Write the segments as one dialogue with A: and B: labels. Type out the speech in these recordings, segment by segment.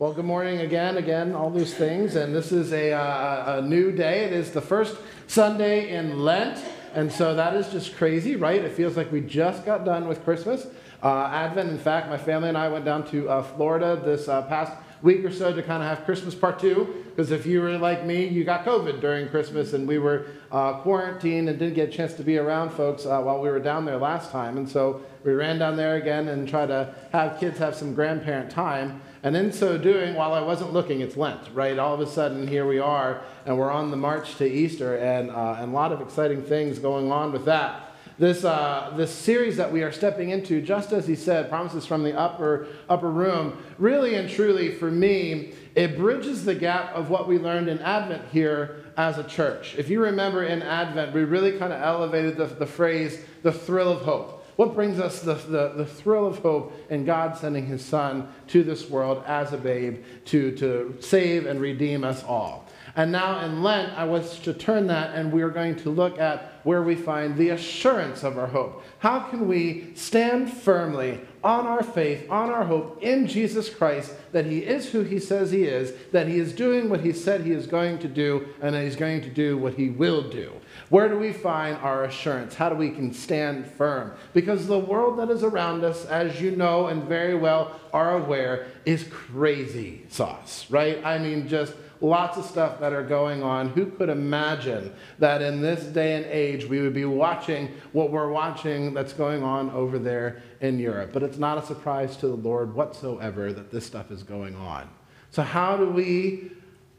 A: Well, good morning again, again, all those things. And this is a, uh, a new day. It is the first Sunday in Lent. And so that is just crazy, right? It feels like we just got done with Christmas. Uh, Advent, in fact, my family and I went down to uh, Florida this uh, past week or so to kind of have Christmas part two. Because if you were like me, you got COVID during Christmas, and we were uh, quarantined and didn't get a chance to be around folks uh, while we were down there last time. And so we ran down there again and tried to have kids have some grandparent time. And in so doing, while I wasn't looking, it's Lent, right? All of a sudden, here we are, and we're on the march to Easter, and, uh, and a lot of exciting things going on with that this, uh, this series that we are stepping into, just as he said, promises from the upper, upper room, really and truly for me, it bridges the gap of what we learned in Advent here as a church. If you remember in Advent, we really kind of elevated the, the phrase, the thrill of hope. What brings us the, the, the, thrill of hope in God sending his son to this world as a babe to, to save and redeem us all? And now in Lent, I was to turn that and we are going to look at where we find the assurance of our hope. How can we stand firmly on our faith, on our hope in Jesus Christ, that He is who He says He is, that He is doing what He said He is going to do, and that He's going to do what He will do? Where do we find our assurance? How do we can stand firm? Because the world that is around us, as you know and very well are aware, is crazy sauce, right? I mean, just lots of stuff that are going on. Who could imagine that in this day and age we would be watching what we're watching that's going on over there in Europe? But it's not a surprise to the Lord whatsoever that this stuff is going on. So, how do we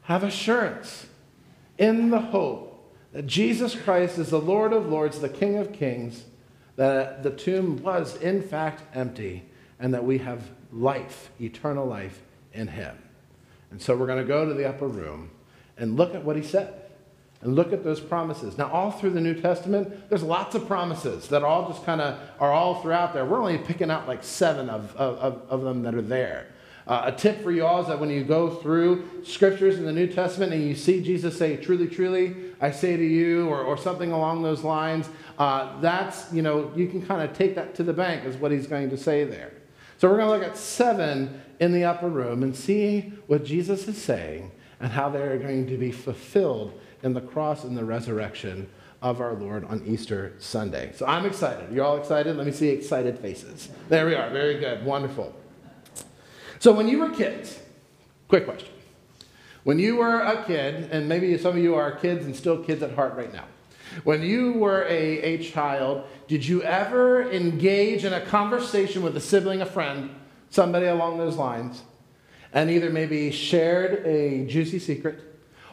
A: have assurance in the hope that Jesus Christ is the Lord of Lords, the King of Kings, that the tomb was in fact empty, and that we have life, eternal life in Him? And so we're going to go to the upper room and look at what he said and look at those promises. Now, all through the New Testament, there's lots of promises that all just kind of are all throughout there. We're only picking out like seven of, of, of them that are there. Uh, a tip for you all is that when you go through scriptures in the New Testament and you see Jesus say, Truly, truly, I say to you, or, or something along those lines, uh, that's, you know, you can kind of take that to the bank, is what he's going to say there. So we're going to look at seven in the upper room and see what Jesus is saying and how they are going to be fulfilled in the cross and the resurrection of our Lord on Easter Sunday. So I'm excited. You're all excited? Let me see excited faces. There we are. Very good. Wonderful. So when you were kids, quick question. When you were a kid, and maybe some of you are kids and still kids at heart right now, when you were a, a child, did you ever engage in a conversation with a sibling, a friend, somebody along those lines, and either maybe shared a juicy secret,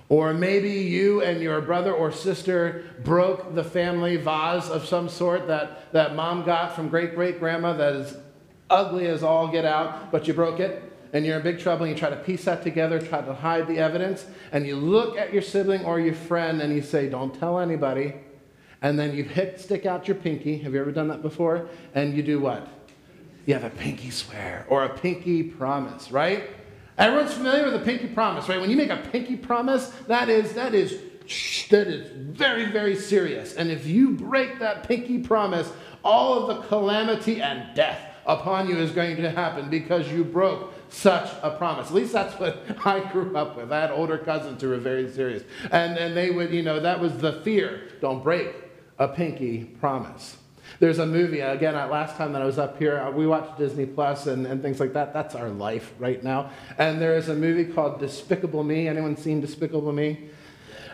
A: or maybe you and your brother or sister broke the family vase of some sort that, that mom got from great great grandma that is ugly as all get out, but you broke it? and you're in big trouble and you try to piece that together, try to hide the evidence, and you look at your sibling or your friend and you say, Don't tell anybody. And then you hit, stick out your pinky. Have you ever done that before? And you do what? You have a pinky swear or a pinky promise, right? Everyone's familiar with a pinky promise, right? When you make a pinky promise, that is that is that is very very serious. And if you break that pinky promise, all of the calamity and death upon you is going to happen because you broke such a promise. At least that's what I grew up with. I had older cousins who were very serious. And, and they would, you know, that was the fear. Don't break a pinky promise. There's a movie, again, last time that I was up here, uh, we watched Disney Plus and, and things like that. That's our life right now. And there is a movie called Despicable Me. Anyone seen Despicable Me?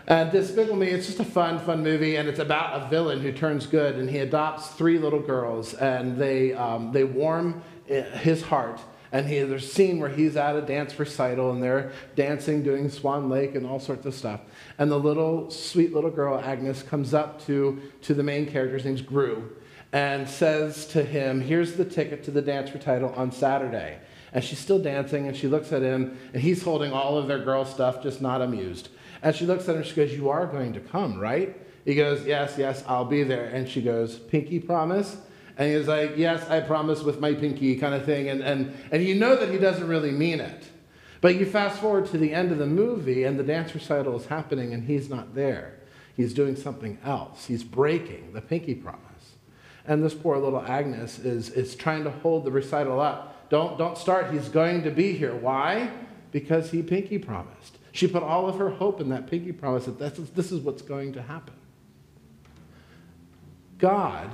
A: And Despicable Me, it's just a fun, fun movie, and it's about a villain who turns good, and he adopts three little girls, and they, um, they warm eh, his heart and he, there's a scene where he's at a dance recital and they're dancing, doing Swan Lake and all sorts of stuff. And the little, sweet little girl, Agnes, comes up to, to the main character, his name's Gru, and says to him, Here's the ticket to the dance recital on Saturday. And she's still dancing, and she looks at him, and he's holding all of their girl stuff, just not amused. And she looks at him, and she goes, You are going to come, right? He goes, Yes, yes, I'll be there. And she goes, Pinky promise? And he like, Yes, I promise with my pinky, kind of thing. And, and, and you know that he doesn't really mean it. But you fast forward to the end of the movie, and the dance recital is happening, and he's not there. He's doing something else. He's breaking the pinky promise. And this poor little Agnes is, is trying to hold the recital up. Don't, don't start. He's going to be here. Why? because he pinky promised. She put all of her hope in that pinky promise that this is, this is what's going to happen. God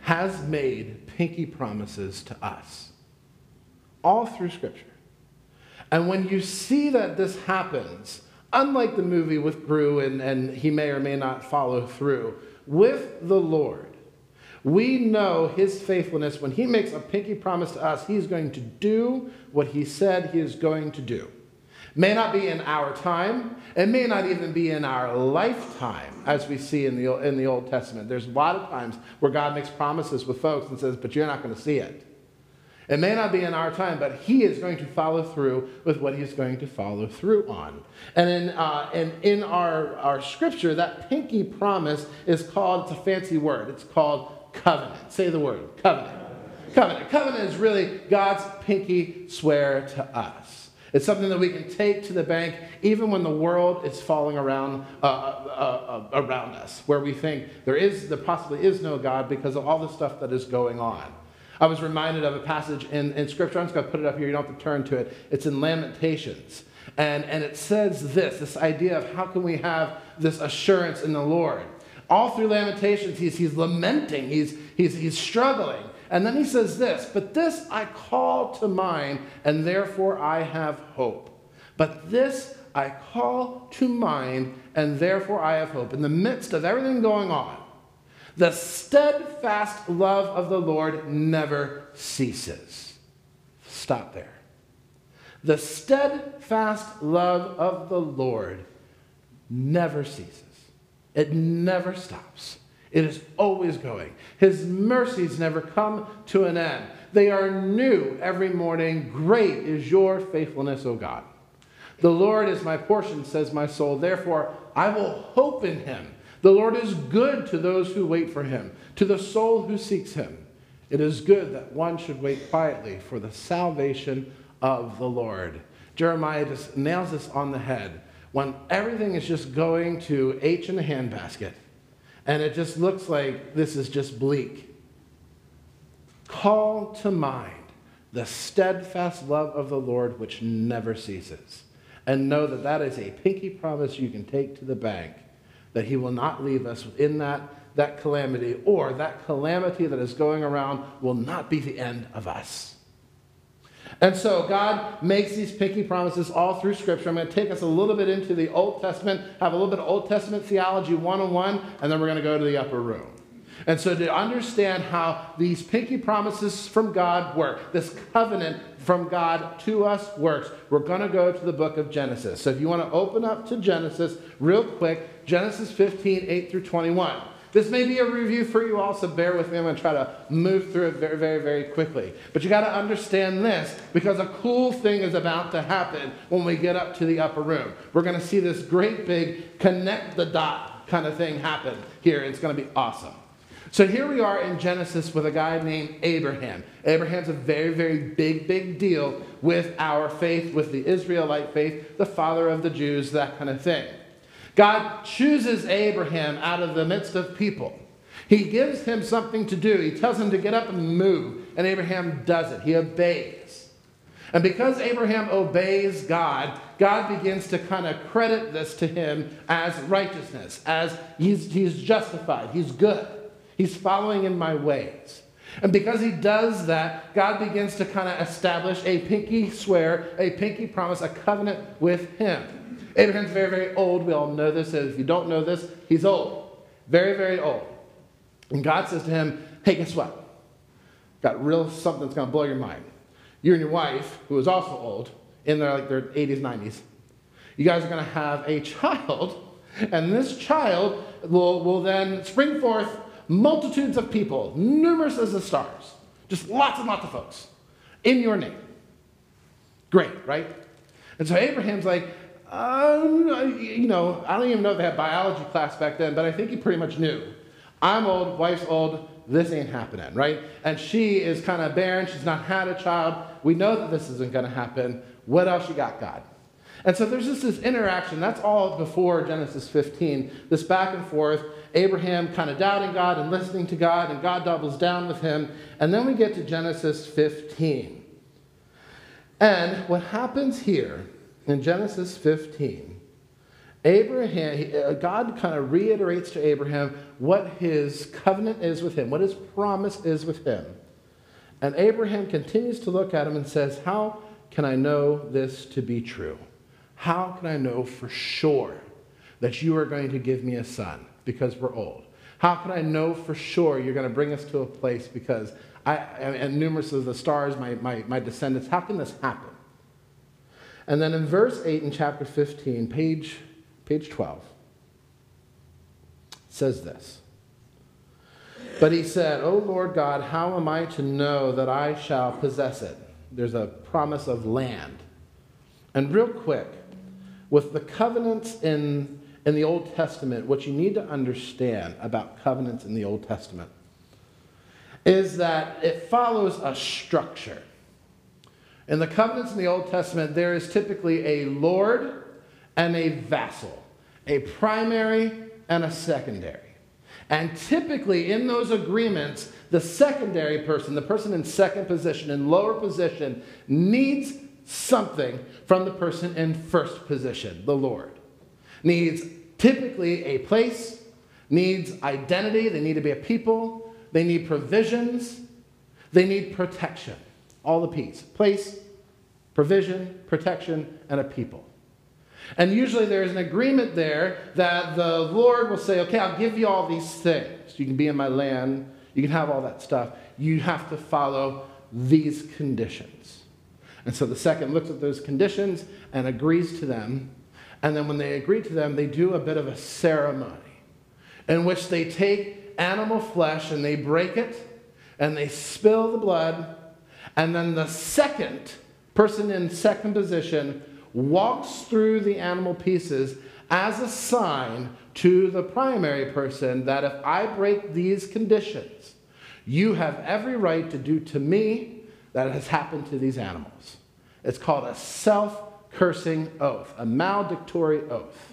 A: has made pinky promises to us all through Scripture. And when you see that this happens, unlike the movie with Gru and, and he may or may not follow through, with the Lord, we know his faithfulness. When he makes a pinky promise to us, he's going to do what he said he is going to do. May not be in our time, it may not even be in our lifetime, as we see in the, in the Old Testament. There's a lot of times where God makes promises with folks and says, but you're not going to see it. It may not be in our time, but he is going to follow through with what he's going to follow through on. And in, uh, and in our, our scripture, that pinky promise is called, it's a fancy word, it's called covenant. Say the word covenant. Covenant. Covenant is really God's pinky swear to us. It's something that we can take to the bank even when the world is falling around, uh, uh, uh, around us, where we think there, is, there possibly is no God because of all the stuff that is going on. I was reminded of a passage in, in Scripture. I'm just going to put it up here. You don't have to turn to it. It's in Lamentations. And, and it says this this idea of how can we have this assurance in the Lord. All through Lamentations, he's, he's lamenting, he's, he's, he's struggling. And then he says this But this I call to mind, and therefore I have hope. But this I call to mind, and therefore I have hope. In the midst of everything going on, the steadfast love of the Lord never ceases. Stop there. The steadfast love of the Lord never ceases, it never stops. It is always going. His mercies never come to an end. They are new every morning. Great is your faithfulness, O God. The Lord is my portion, says my soul. Therefore, I will hope in him. The Lord is good to those who wait for him, to the soul who seeks him. It is good that one should wait quietly for the salvation of the Lord. Jeremiah just nails this on the head. When everything is just going to H in a handbasket, and it just looks like this is just bleak, call to mind the steadfast love of the Lord which never ceases. And know that that is a pinky promise you can take to the bank that he will not leave us in that, that calamity, or that calamity that is going around will not be the end of us. And so God makes these picky promises all through Scripture. I'm going to take us a little bit into the Old Testament, have a little bit of Old Testament theology 101, and then we're going to go to the upper room. And so, to understand how these pinky promises from God work, this covenant from God to us works, we're going to go to the book of Genesis. So, if you want to open up to Genesis real quick, Genesis 15, 8 through 21. This may be a review for you all, so bear with me. I'm going to try to move through it very, very, very quickly. But you got to understand this because a cool thing is about to happen when we get up to the upper room. We're going to see this great big connect the dot kind of thing happen here. It's going to be awesome. So here we are in Genesis with a guy named Abraham. Abraham's a very, very big, big deal with our faith, with the Israelite faith, the father of the Jews, that kind of thing. God chooses Abraham out of the midst of people. He gives him something to do. He tells him to get up and move, and Abraham does it. He obeys. And because Abraham obeys God, God begins to kind of credit this to him as righteousness, as he's, he's justified, he's good, he's following in my ways. And because he does that, God begins to kind of establish a pinky swear, a pinky promise, a covenant with him. Abraham's very, very old. We all know this. If you don't know this, he's old. Very, very old. And God says to him, Hey, guess what? Got real something that's going to blow your mind. You and your wife, who is also old, in their like their 80s, 90s, you guys are going to have a child, and this child will, will then spring forth multitudes of people, numerous as the stars, just lots and lots of folks in your name. Great, right? And so Abraham's like, um, you know, I don't even know if they had biology class back then, but I think he pretty much knew. I'm old, wife's old, this ain't happening, right? And she is kind of barren, she's not had a child. We know that this isn't going to happen. What else you got, God? And so there's just this interaction. That's all before Genesis 15, this back and forth. Abraham kind of doubting God and listening to God, and God doubles down with him. And then we get to Genesis 15. And what happens here in Genesis 15, Abraham, uh, God kind of reiterates to Abraham what his covenant is with him, what his promise is with him. And Abraham continues to look at him and says, How can I know this to be true? How can I know for sure that you are going to give me a son because we're old? How can I know for sure you're going to bring us to a place because I, and numerous of the stars, my, my, my descendants, how can this happen? And then in verse 8 in chapter 15, page, page 12, says this. But he said, O Lord God, how am I to know that I shall possess it? There's a promise of land. And real quick, with the covenants in, in the Old Testament, what you need to understand about covenants in the Old Testament is that it follows a structure. In the covenants in the Old Testament, there is typically a Lord and a vassal, a primary and a secondary. And typically, in those agreements, the secondary person, the person in second position, in lower position, needs something from the person in first position, the Lord. Needs typically a place, needs identity, they need to be a people, they need provisions, they need protection. All the P's place, provision, protection, and a people. And usually there's an agreement there that the Lord will say, okay, I'll give you all these things. You can be in my land, you can have all that stuff. You have to follow these conditions. And so the second looks at those conditions and agrees to them. And then when they agree to them, they do a bit of a ceremony in which they take animal flesh and they break it and they spill the blood. And then the second person in second position walks through the animal pieces as a sign to the primary person that if I break these conditions, you have every right to do to me that has happened to these animals. It's called a self cursing oath, a maledictory oath.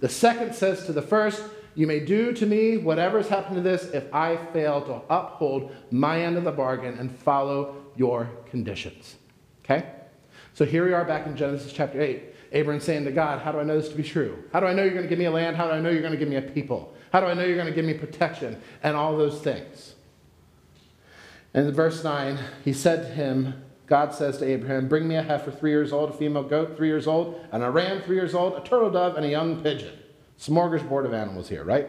A: The second says to the first, You may do to me whatever has happened to this if I fail to uphold my end of the bargain and follow your conditions. Okay? So here we are back in Genesis chapter 8. Abram saying to God, How do I know this to be true? How do I know you're going to give me a land? How do I know you're going to give me a people? How do I know you're going to give me protection? And all those things. And in verse 9, he said to him, God says to Abraham, Bring me a heifer three years old, a female goat three years old, and a ram three years old, a turtle dove, and a young pigeon. Smorgasbord of animals here, right?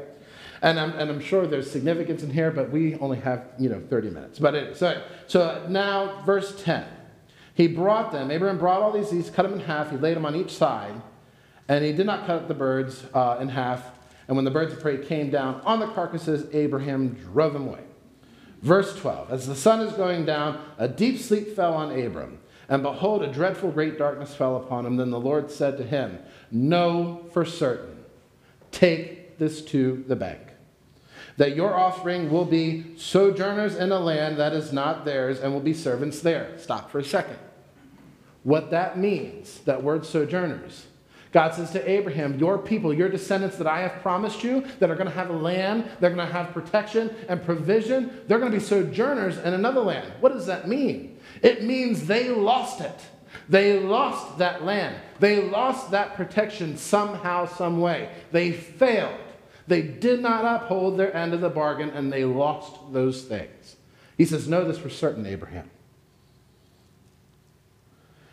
A: And I'm, and I'm sure there's significance in here, but we only have, you know, 30 minutes. But anyway, so, so now, verse 10. He brought them, Abraham brought all these, these cut them in half, he laid them on each side, and he did not cut the birds uh, in half. And when the birds of prey came down on the carcasses, Abraham drove them away. Verse 12 As the sun is going down, a deep sleep fell on Abram. And behold, a dreadful great darkness fell upon him. Then the Lord said to him, Know for certain, take this to the bank that your offspring will be sojourners in a land that is not theirs and will be servants there. Stop for a second what that means, that word sojourners. God says to Abraham, Your people, your descendants that I have promised you, that are going to have a land, they're going to have protection and provision, they're going to be sojourners in another land. What does that mean? It means they lost it. They lost that land. They lost that protection somehow, some way. They failed. They did not uphold their end of the bargain and they lost those things. He says, Know this for certain, Abraham.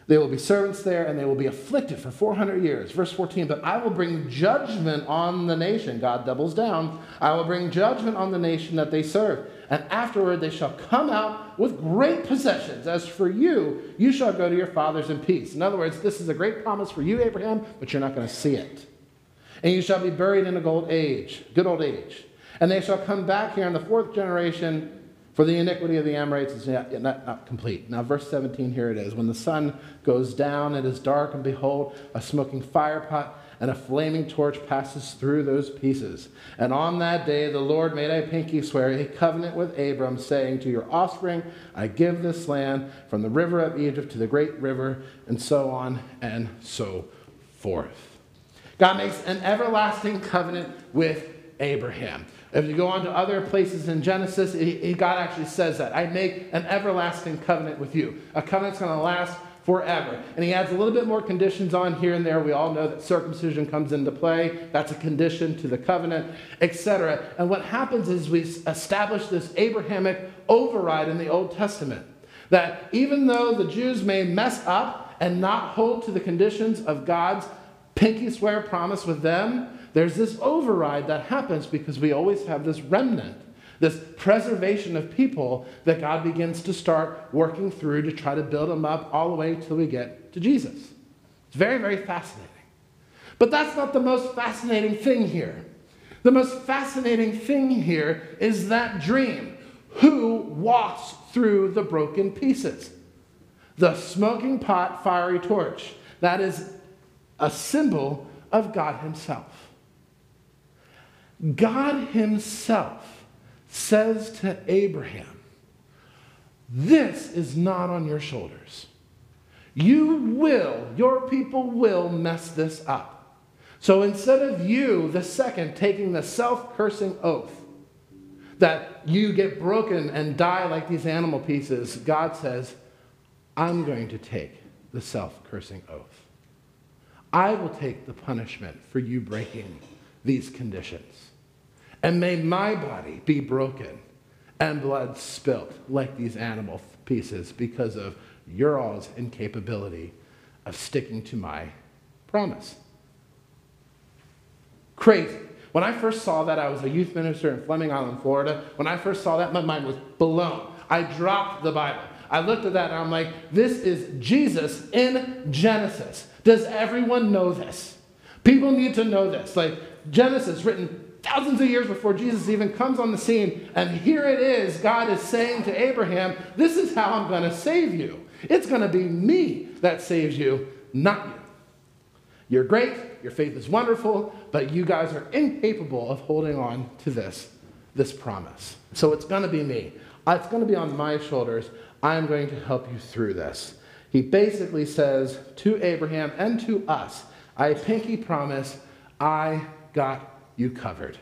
A: They will be servants there and they will be afflicted for 400 years. Verse 14, but I will bring judgment on the nation. God doubles down. I will bring judgment on the nation that they serve. And afterward they shall come out with great possessions. As for you, you shall go to your fathers in peace. In other words, this is a great promise for you, Abraham, but you're not going to see it. And you shall be buried in a gold age, good old age. And they shall come back here in the fourth generation for the iniquity of the Amorites is not, not, not, complete. Now, verse 17, here it is. When the sun goes down, it is dark, and behold, a smoking firepot and a flaming torch passes through those pieces. And on that day, the Lord made a pinky swear a covenant with Abram, saying, To your offspring, I give this land from the river of Egypt to the great river, and so on and so forth. God makes an everlasting covenant with Abraham. If you go on to other places in Genesis, he, God actually says that. I make an everlasting covenant with you. A covenant's going to last forever. And he adds a little bit more conditions on here and there. We all know that circumcision comes into play. That's a condition to the covenant, etc. And what happens is we establish this Abrahamic override in the Old Testament. That even though the Jews may mess up and not hold to the conditions of God's pinky swear promise with them, there's this override that happens because we always have this remnant this preservation of people that God begins to start working through to try to build them up all the way till we get to Jesus. It's very, very fascinating. But that's not the most fascinating thing here. The most fascinating thing here is that dream. Who walks through the broken pieces? The smoking pot, fiery torch. That is a symbol of God Himself. God Himself says to Abraham, This is not on your shoulders. You will, your people will mess this up. So instead of you, the second, taking the self cursing oath that you get broken and die like these animal pieces, God says, I'm going to take the self cursing oath. I will take the punishment for you breaking these conditions. And may my body be broken and blood spilt like these animal pieces because of your all's incapability of sticking to my promise. Crazy. When I first saw that, I was a youth minister in Fleming Island, Florida. When I first saw that, my mind was blown. I dropped the Bible. I looked at that and I'm like, this is Jesus in Genesis. Does everyone know this? People need to know this. Like, Genesis, written thousands of years before Jesus even comes on the scene. And here it is God is saying to Abraham, This is how I'm going to save you. It's going to be me that saves you, not you. You're great, your faith is wonderful, but you guys are incapable of holding on to this, this promise. So it's going to be me. Uh, it's going to be on my shoulders. I'm going to help you through this. He basically says to Abraham and to us, I pinky promise, I got you covered.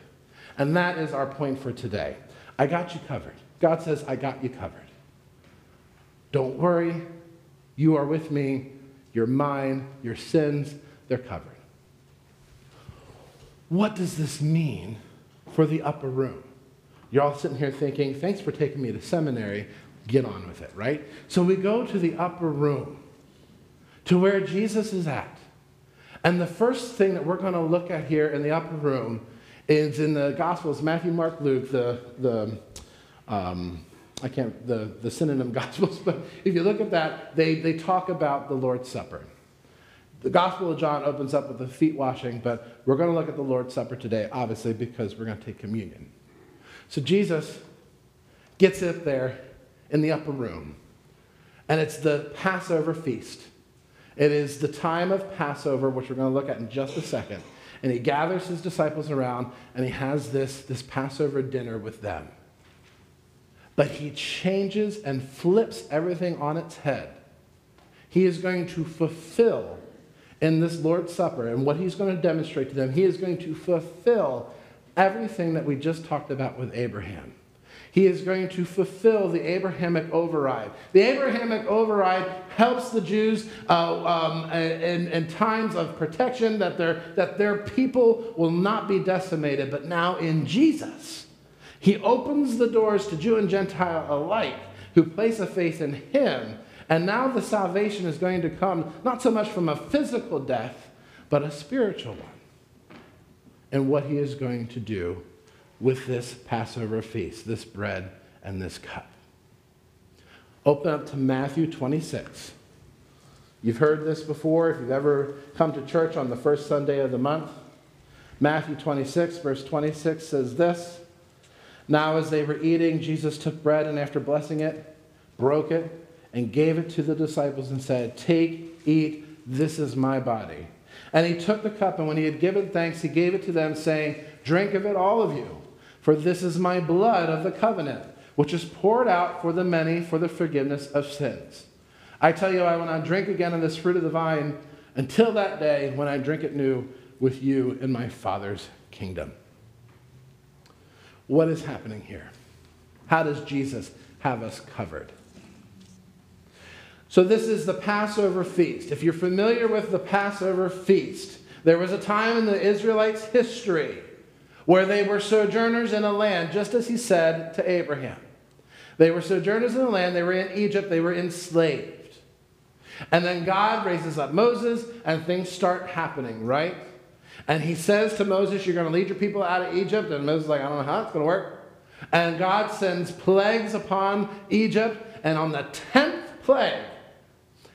A: And that is our point for today. I got you covered. God says, I got you covered. Don't worry. You are with me. You're mine. Your sins, they're covered. What does this mean for the upper room? You're all sitting here thinking, thanks for taking me to seminary. Get on with it, right? So we go to the upper room, to where Jesus is at. And the first thing that we're going to look at here in the upper room is in the Gospels Matthew, Mark, Luke, the, the um, I can't, the, the synonym Gospels, but if you look at that, they, they talk about the Lord's Supper. The Gospel of John opens up with the feet washing, but we're going to look at the Lord's Supper today, obviously, because we're going to take communion. So Jesus gets up there in the upper room, and it's the Passover feast. It is the time of Passover, which we're going to look at in just a second. And he gathers his disciples around and he has this, this Passover dinner with them. But he changes and flips everything on its head. He is going to fulfill in this Lord's Supper, and what he's going to demonstrate to them, he is going to fulfill everything that we just talked about with Abraham. He is going to fulfill the Abrahamic override. The Abrahamic override helps the Jews uh, um, in, in times of protection that their, that their people will not be decimated. But now in Jesus, he opens the doors to Jew and Gentile alike who place a faith in him. And now the salvation is going to come not so much from a physical death, but a spiritual one. And what he is going to do with this Passover feast, this bread and this cup. Open up to Matthew 26. You've heard this before if you've ever come to church on the first Sunday of the month. Matthew 26, verse 26 says this Now, as they were eating, Jesus took bread and after blessing it, broke it, and gave it to the disciples and said, Take, eat, this is my body. And he took the cup, and when he had given thanks, he gave it to them, saying, Drink of it, all of you. For this is my blood of the covenant, which is poured out for the many for the forgiveness of sins. I tell you, I will not drink again of this fruit of the vine until that day when I drink it new with you in my Father's kingdom. What is happening here? How does Jesus have us covered? So, this is the Passover feast. If you're familiar with the Passover feast, there was a time in the Israelites' history where they were sojourners in a land, just as he said to Abraham. They were sojourners in the land, they were in Egypt, they were enslaved. And then God raises up Moses, and things start happening, right? And he says to Moses, You're going to lead your people out of Egypt. And Moses is like, I don't know how it's going to work. And God sends plagues upon Egypt. And on the 10th plague,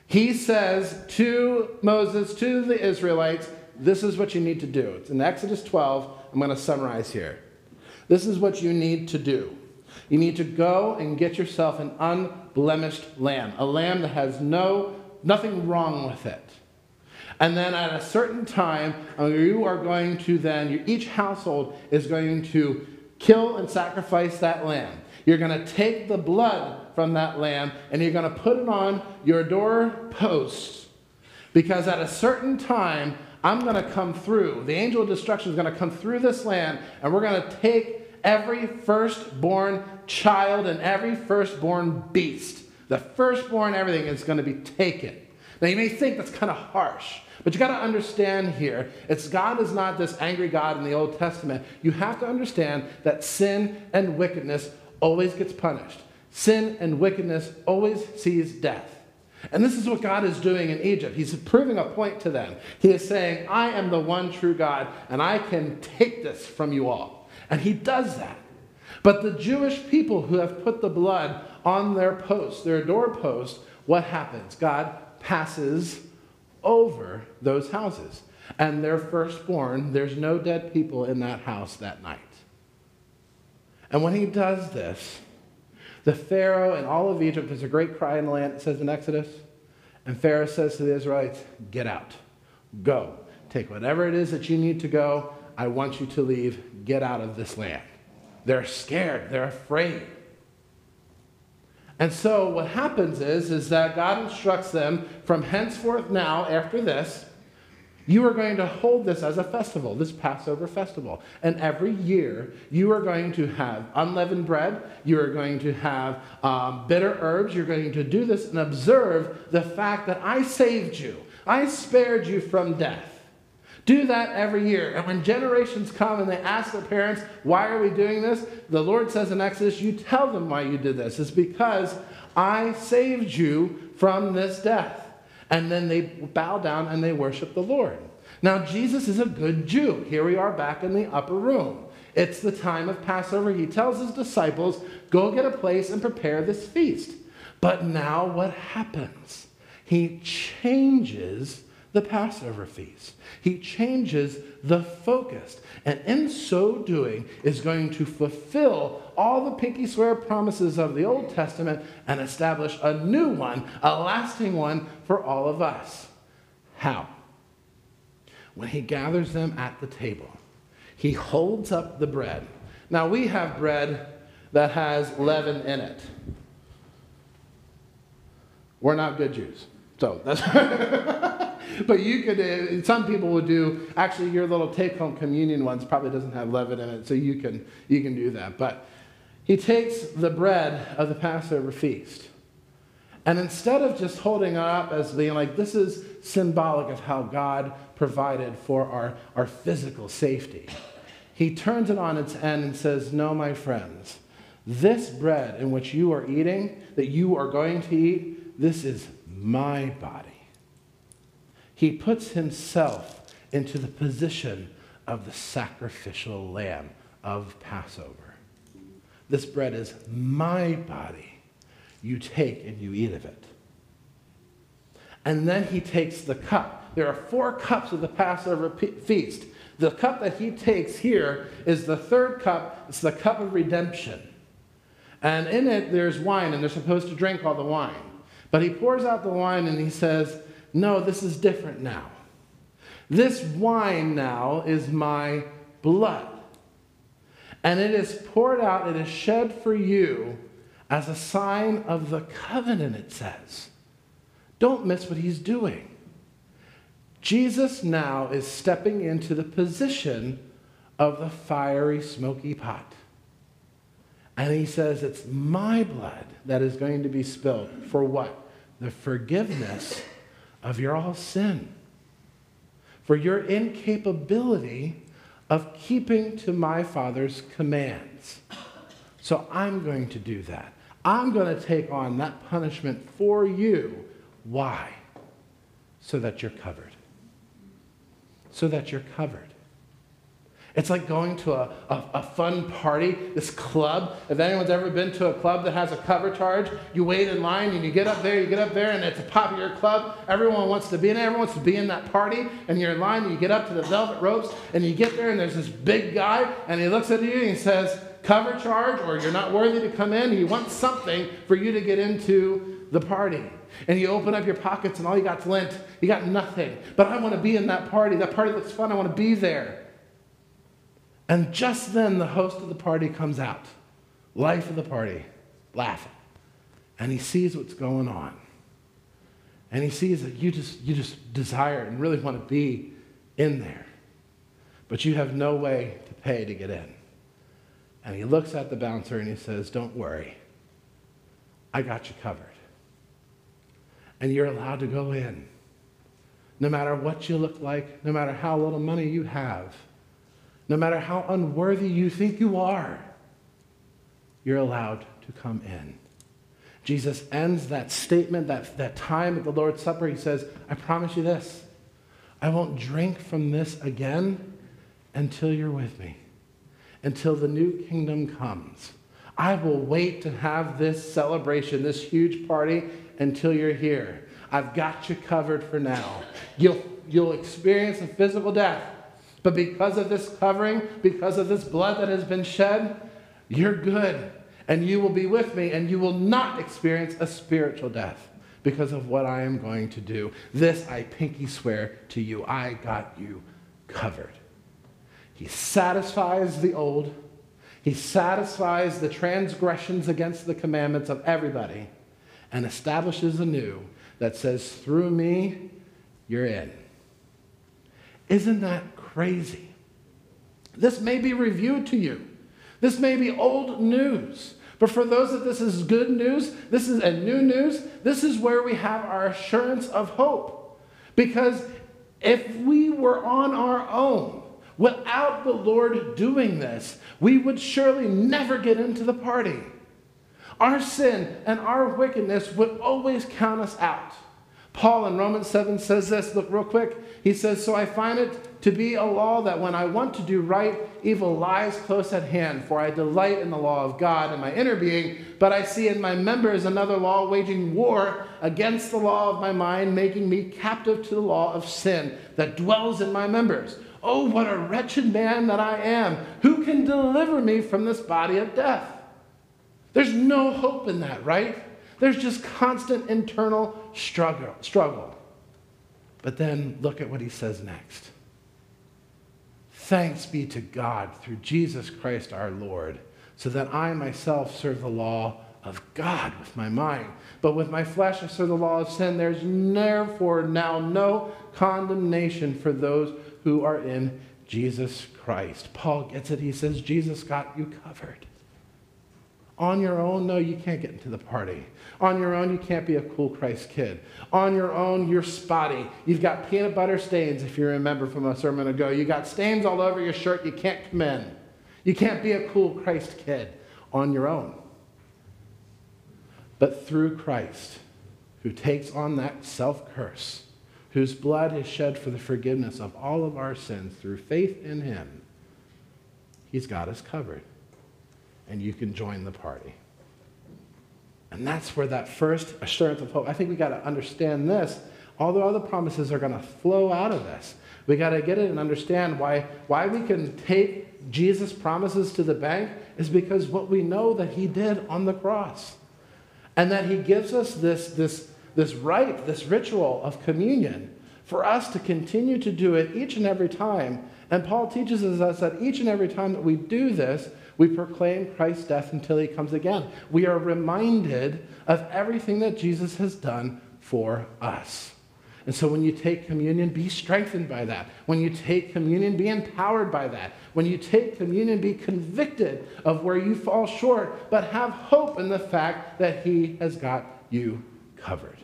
A: he says to Moses, to the Israelites, This is what you need to do. It's in Exodus 12. I'm going to summarize here. This is what you need to do. You need to go and get yourself an unblemished lamb, a lamb that has no nothing wrong with it. And then at a certain time, uh, you are going to then, each household is going to kill and sacrifice that lamb. You're going to take the blood from that lamb and you're going to put it on your doorposts. Because at a certain time, I'm going to come through. The angel of destruction is going to come through this land and we're going to take every firstborn child and every firstborn beast. The firstborn everything is going to be taken. Now you may think that's kind of harsh, but you got to understand here, it's God is not this angry God in the Old Testament. You have to understand that sin and wickedness always gets punished. Sin and wickedness always sees death. And this is what God is doing in Egypt. He's proving a point to them. He is saying, I am the one true God, and I can take this from you all. And he does that. But the Jewish people who have put the blood on their posts, their doorpost, what happens? God passes over those houses. And their firstborn, there's no dead people in that house that night. And when he does this, the Pharaoh and all of Egypt, there's a great cry in the land, it says in Exodus. And Pharaoh says to the Israelites, Get out, go, take whatever it is that you need to go. I want you to leave, get out of this land. They're scared, they're afraid. And so what happens is, is that God instructs them from henceforth now, after this, you are going to hold this as a festival, this Passover festival. And every year, you are going to have unleavened bread, you are going to have um, bitter herbs, you're going to do this and observe the fact that I saved you, I spared you from death. Do that every year. And when generations come and they ask their parents, why are we doing this? The Lord says in Exodus, you tell them why you did this. It's because I saved you from this death. And then they bow down and they worship the Lord. Now, Jesus is a good Jew. Here we are back in the upper room. It's the time of Passover. He tells his disciples, go get a place and prepare this feast. But now what happens? He changes the Passover feast. He changes the focus. And in so doing, is going to fulfill all the pinky swear promises of the Old Testament and establish a new one, a lasting one for all of us. How? When he gathers them at the table, he holds up the bread. Now, we have bread that has leaven in it. We're not good Jews. So that's. but you could, uh, some people would do, actually, your little take home communion ones probably doesn't have leaven in it, so you can, you can do that. But he takes the bread of the Passover feast. And instead of just holding it up as being like, this is symbolic of how God provided for our, our physical safety, he turns it on its end and says, No, my friends, this bread in which you are eating, that you are going to eat, this is my body. He puts himself into the position of the sacrificial lamb of Passover. This bread is my body. You take and you eat of it. And then he takes the cup. There are four cups of the Passover feast. The cup that he takes here is the third cup, it's the cup of redemption. And in it, there's wine, and they're supposed to drink all the wine. But he pours out the wine and he says, no, this is different now. This wine now is my blood. And it is poured out, it is shed for you as a sign of the covenant, it says. Don't miss what he's doing. Jesus now is stepping into the position of the fiery, smoky pot. And he says, It's my blood that is going to be spilled. For what? the forgiveness of your all sin, for your incapability of keeping to my Father's commands. So I'm going to do that. I'm going to take on that punishment for you. Why? So that you're covered. So that you're covered. It's like going to a, a, a, fun party, this club. If anyone's ever been to a club that has a cover charge, you wait in line and you get up there, you get up there, and it's a popular club. Everyone wants to be in it, everyone wants to be in that party, and you're in line and you get up to the velvet ropes, and you get there, and there's this big guy, and he looks at you and he says, Cover charge, or you're not worthy to come in. He wants something for you to get into the party. And you open up your pockets, and all you got's lint. You got nothing. But I want to be in that party. That party looks fun. I want to be there. And just then, the host of the party comes out, life of the party, laughing. And he sees what's going on. And he sees that you just, you just desire and really want to be in there. But you have no way to pay to get in. And he looks at the bouncer and he says, Don't worry, I got you covered. And you're allowed to go in. No matter what you look like, no matter how little money you have no matter how unworthy you think you are, you're allowed to come in. Jesus ends that statement, that, that time at the Lord's Supper. He says, I promise you this I won't drink from this again until you're with me, until the new kingdom comes. I will wait to have this celebration, this huge party, until you're here. I've got you covered for now. You'll, you'll experience a physical death but because of this covering, because of this blood that has been shed, you're good. And you will be with me, and you will not experience a spiritual death because of what I am going to do. This I pinky swear to you. I got you covered. He satisfies the old, he satisfies the transgressions against the commandments of everybody, and establishes a new that says, through me, you're in. Isn't that crazy. This may be reviewed to you. This may be old news. But for those that this is good news, this is a new news, this is where we have our assurance of hope. Because if we were on our own, without the Lord doing this, we would surely never get into the party. Our sin and our wickedness would always count us out. Paul in Romans 7 says this, look real quick. He says, So I find it to be a law that when I want to do right, evil lies close at hand. For I delight in the law of God in my inner being, but I see in my members another law waging war against the law of my mind, making me captive to the law of sin that dwells in my members. Oh, what a wretched man that I am! Who can deliver me from this body of death? There's no hope in that, right? There's just constant internal struggle. struggle. But then look at what he says next. Thanks be to God through Jesus Christ our Lord, so that I myself serve the law of God with my mind. But with my flesh I serve the law of sin. There's therefore now no condemnation for those who are in Jesus Christ. Paul gets it. He says, Jesus got you covered. On your own, no, you can't get into the party. On your own, you can't be a cool Christ kid. On your own, you're spotty. You've got peanut butter stains, if you remember from a sermon ago. You got stains all over your shirt. You can't come in. You can't be a cool Christ kid on your own. But through Christ, who takes on that self curse, whose blood is shed for the forgiveness of all of our sins through faith in him, he's got us covered and you can join the party. And that's where that first assurance of hope, I think we got to understand this. All the other promises are going to flow out of this. We got to get it and understand why, why we can take Jesus' promises to the bank is because what we know that he did on the cross. And that he gives us this, this, this rite, this ritual of communion for us to continue to do it each and every time. And Paul teaches us that each and every time that we do this, we proclaim Christ's death until he comes again. We are reminded of everything that Jesus has done for us. And so when you take communion, be strengthened by that. When you take communion, be empowered by that. When you take communion, be convicted of where you fall short, but have hope in the fact that He has got you covered.